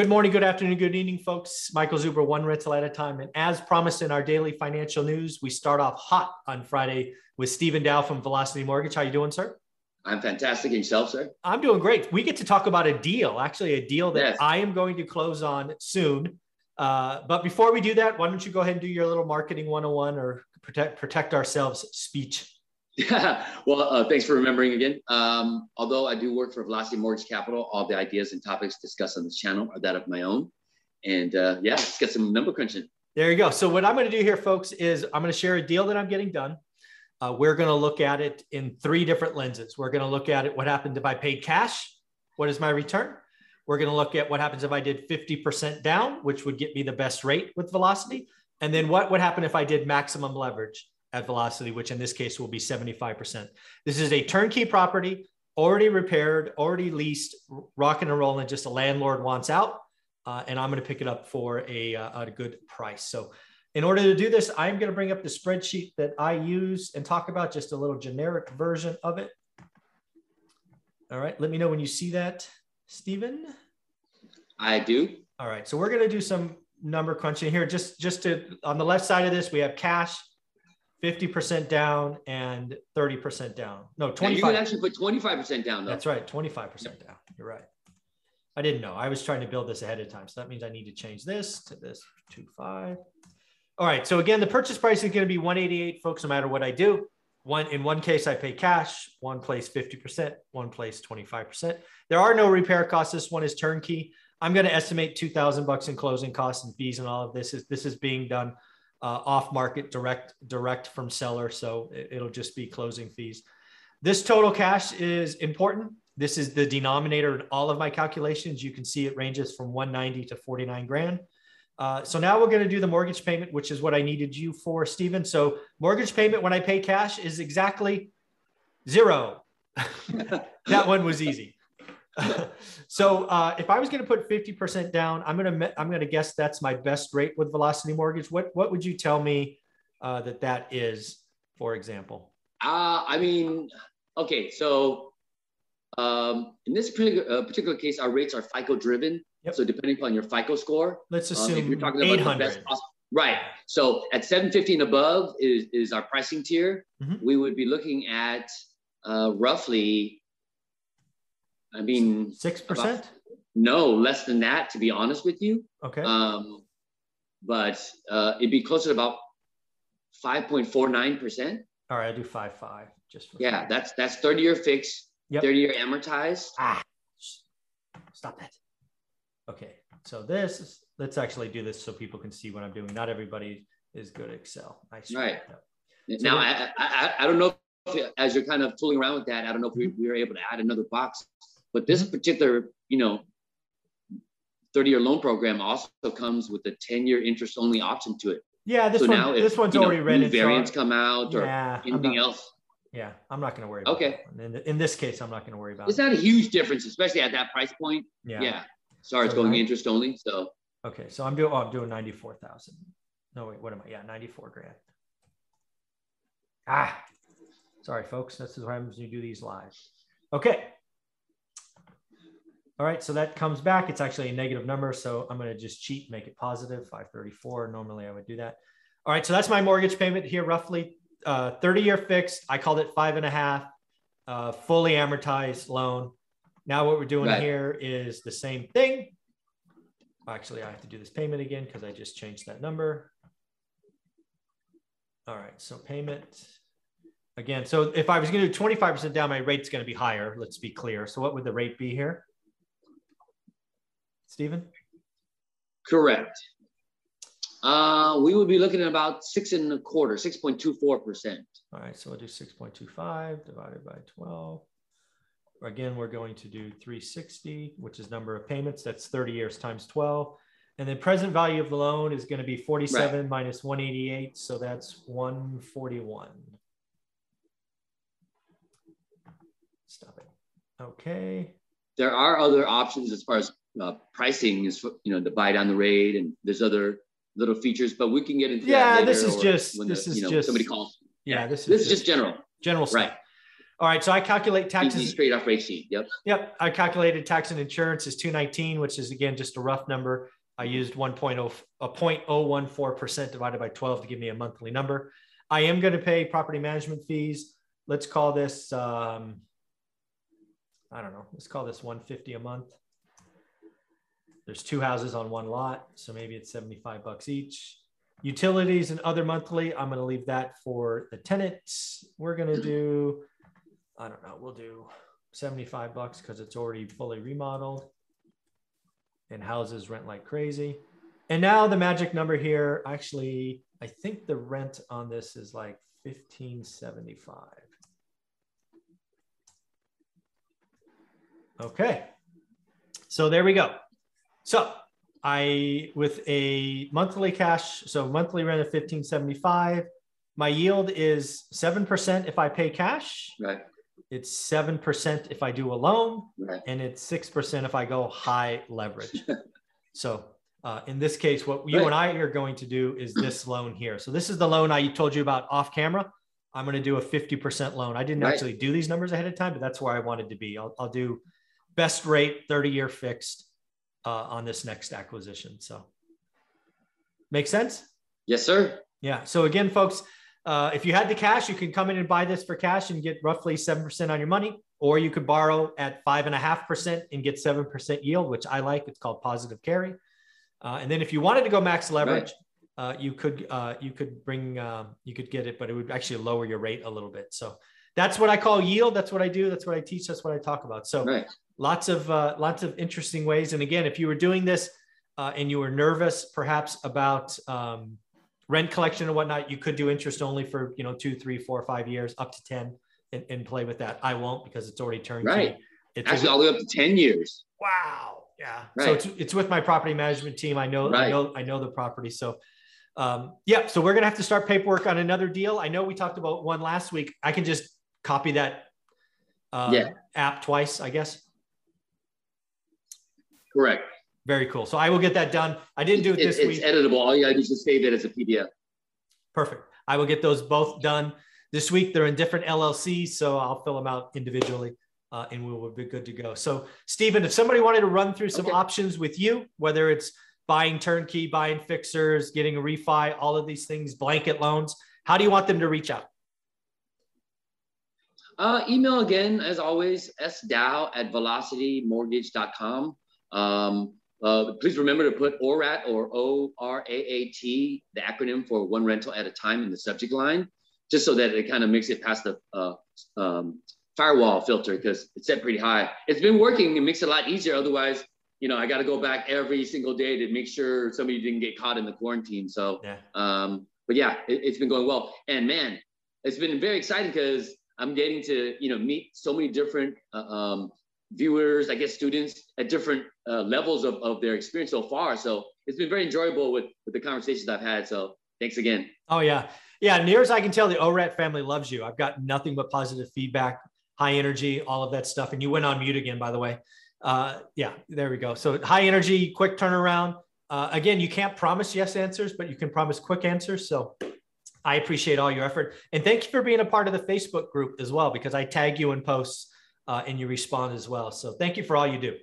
Good morning, good afternoon, good evening, folks. Michael Zuber, one rental at a time. And as promised in our daily financial news, we start off hot on Friday with Stephen Dow from Velocity Mortgage. How you doing, sir? I'm fantastic. Yourself, sir? I'm doing great. We get to talk about a deal, actually a deal that yes. I am going to close on soon. Uh, but before we do that, why don't you go ahead and do your little marketing 101 or protect protect ourselves speech? Yeah. Well, uh, thanks for remembering again. Um, although I do work for Velocity Mortgage Capital, all the ideas and topics discussed on this channel are that of my own. And uh, yeah, let's get some number crunching. There you go. So what I'm going to do here, folks, is I'm going to share a deal that I'm getting done. Uh, we're going to look at it in three different lenses. We're going to look at it. What happened if I paid cash? What is my return? We're going to look at what happens if I did 50% down, which would get me the best rate with velocity. And then what would happen if I did maximum leverage? At velocity, which in this case will be 75%. This is a turnkey property, already repaired, already leased, rocking and rolling, just a landlord wants out. Uh, and I'm going to pick it up for a, uh, a good price. So in order to do this, I'm going to bring up the spreadsheet that I use and talk about just a little generic version of it. All right, let me know when you see that, Stephen. I do. All right, so we're going to do some number crunching here. Just just to on the left side of this, we have cash 50% down and 30% down. No, 25. you can actually put 25% down though. That's right, 25% down. You're right. I didn't know. I was trying to build this ahead of time. So that means I need to change this to this two five. All right. So again, the purchase price is going to be 188, folks, no matter what I do. One in one case, I pay cash, one place 50%, one place 25%. There are no repair costs. This one is turnkey. I'm going to estimate 2000 bucks in closing costs and fees and all of this is this is being done uh, off market direct direct from seller. So it, will just be closing fees. This total cash is important. This is the denominator in all of my calculations. You can see it ranges from 190 to 49 grand. Uh, so now we're going to do the mortgage payment which is what i needed you for stephen so mortgage payment when i pay cash is exactly zero. That one was easy so uh, if I was going to put 50% down, I'm going to, I'm going to guess that's my best rate with velocity mortgage. What, what would you tell me uh, that that is, for example? Uh, I mean, okay. So um, in this particular, uh, particular case, our rates are FICO driven. Yep. So depending upon your FICO score, let's assume um, if you're talking about 800. the best possible, right. So at 750 and above is, is our pricing tier. Mm-hmm. We would be looking at uh, roughly I mean, six percent. No, less than that, to be honest with you. Okay. Um, but uh, it'd be closer to about five point four nine percent. All right, I do five five just. yeah, five. that's that's thirty year fixed, yep. thirty year amortized. Ah, stop that. Okay, so this is, let's actually do this so people can see what I'm doing. Not everybody is good at Excel. Nice. Right. So now, I, I I don't know if as you're kind of tooling around with that, I don't know if we, we were able to add another box but this mm-hmm. particular, you know, 30 year loan program also comes with a 10 year interest only option to it. Yeah, this so one, now this one's already ready. Variants come out or yeah, anything not, else. Yeah, I'm not going to worry. About it. Okay. In, in, this case, I'm not going to worry about. It's it. not a huge difference, especially at that price point. Yeah. Yeah. Sorry, so it's going 90, interest only. So. Okay, so I'm doing. Oh, I'm doing 94,000. No, wait. What am I? Yeah, 94 grand. Ah, sorry, folks. This is what happens when you do these live. Okay. All right, so that comes back. It's actually a negative number. So I'm going to just cheat, make it positive, 534. Normally I would do that. All right, so that's my mortgage payment here, roughly uh, 30 year fixed. I called it five and a half, uh, fully amortized loan. Now what we're doing right. here is the same thing. Actually, I have to do this payment again because I just changed that number. All right, so payment again. So if I was going to do 25% down, my rate's going to be higher. Let's be clear. So what would the rate be here? Stephen? Correct. Uh, we would be looking at about six and a quarter, 6.24%. All right, so we'll do 6.25 divided by 12. Again, we're going to do 360, which is number of payments. That's 30 years times 12. And the present value of the loan is going to be 47 right. minus 188. So that's 141. Stop it. Okay. There are other options as far as uh, pricing is you know to buy down the rate and there's other little features but we can get into yeah this is just this the, is you know, just somebody calls yeah this is this is just general general stuff. right All right, so I calculate taxes. Easy straight off rate sheet. Yep. Yep, I calculated tax and insurance is 219, which is again just a rough number. I used 1.0 a 0.014% divided by 12 to give me a monthly number. I am going to pay property management fees. Let's call this um, I don't know. Let's call this 150 a month. There's two houses on one lot, so maybe it's 75 bucks each. Utilities and other monthly, I'm going to leave that for the tenants. We're going to do, I don't know, we'll do 75 bucks because it's already fully remodeled and houses rent like crazy. And now the magic number here, actually, I think the rent on this is like 1575. Okay. So there we go. So I, with a monthly cash, so monthly rent of 1575, my yield is 7% if I pay cash. Right. It's 7% if I do a loan. Right. And it's 6% if I go high leverage. so uh, in this case, what you Right. and I are going to do is this loan here. So this is the loan I told you about off camera. I'm going to do a 50% loan. I didn't Right. actually do these numbers ahead of time, but that's where I wanted to be. I'll, I'll do best rate 30 year fixed uh, on this next acquisition. So make sense? Yes, sir. Yeah. So again, folks, uh, if you had the cash, you can come in and buy this for cash and get roughly 7% on your money, or you could borrow at five and a half percent and get 7% yield, which I like. It's called positive carry. Uh, and then if you wanted to go max leverage, uh, you could, uh, you could bring, um, you could get it, but it would actually lower your rate a little bit. So that's what I call yield. That's what I do. That's what I teach. That's what I talk about. So Right. lots of uh, lots of interesting ways. And again, if you were doing this uh, and you were nervous, perhaps about um, rent collection and whatnot, you could do interest only for you know two, three, four, five years, up to ten, and, and play with that. I won't because it's already turned. Right. It's Actually, all the way up to 10 years. wow. Yeah. So it's, it's with my property management team. I know. Right. I know. I know the property. So. Um, yeah, so we're gonna have to start paperwork on another deal. I know we talked about one last week. I can just copy that uh, Yeah. app twice, I guess. Correct. Very cool. So I will get that done. I didn't do it It's, this it's week. It's editable. All you gotta do is just save it as a PDF. Perfect. I will get those both done this week. They're in different LLCs, so I'll fill them out individually, uh, and we will be good to go. So, Stephen, if somebody wanted to run through some Okay. options with you, whether it's buying turnkey, buying fixers, getting a refi, all of these things, blanket loans, how do you want them to reach out? Uh, email again, as always, sdow at velocitymortgage.com. Um, uh, please remember to put ORAT or O R A A T, the acronym for one rental at a time in the subject line, just so that it kind of makes it past the uh, um, firewall filter because it's set pretty high. It's been working. It makes it a lot easier. Otherwise, you know, I got to go back every single day to make sure somebody didn't get caught in the quarantine. So, Yeah. um, but yeah, it, it's been going well. And man, it's been very exciting because I'm getting to, you know, meet so many different uh, um, viewers, I guess students at different uh, levels of, of their experience so far. So it's been very enjoyable with, with the conversations I've had. So thanks again. Oh yeah, yeah. Near as I can tell, the ORAT family loves you. I've got nothing but positive feedback, high energy, all of that stuff. And you went on mute again, by the way. Uh, yeah, there we go. So high energy, quick turnaround. Uh, again, you can't promise yes answers, but you can promise quick answers. So I appreciate all your effort, and thank you for being a part of the Facebook group as well, because I tag you in posts uh, and you respond as well. So thank you for all you do.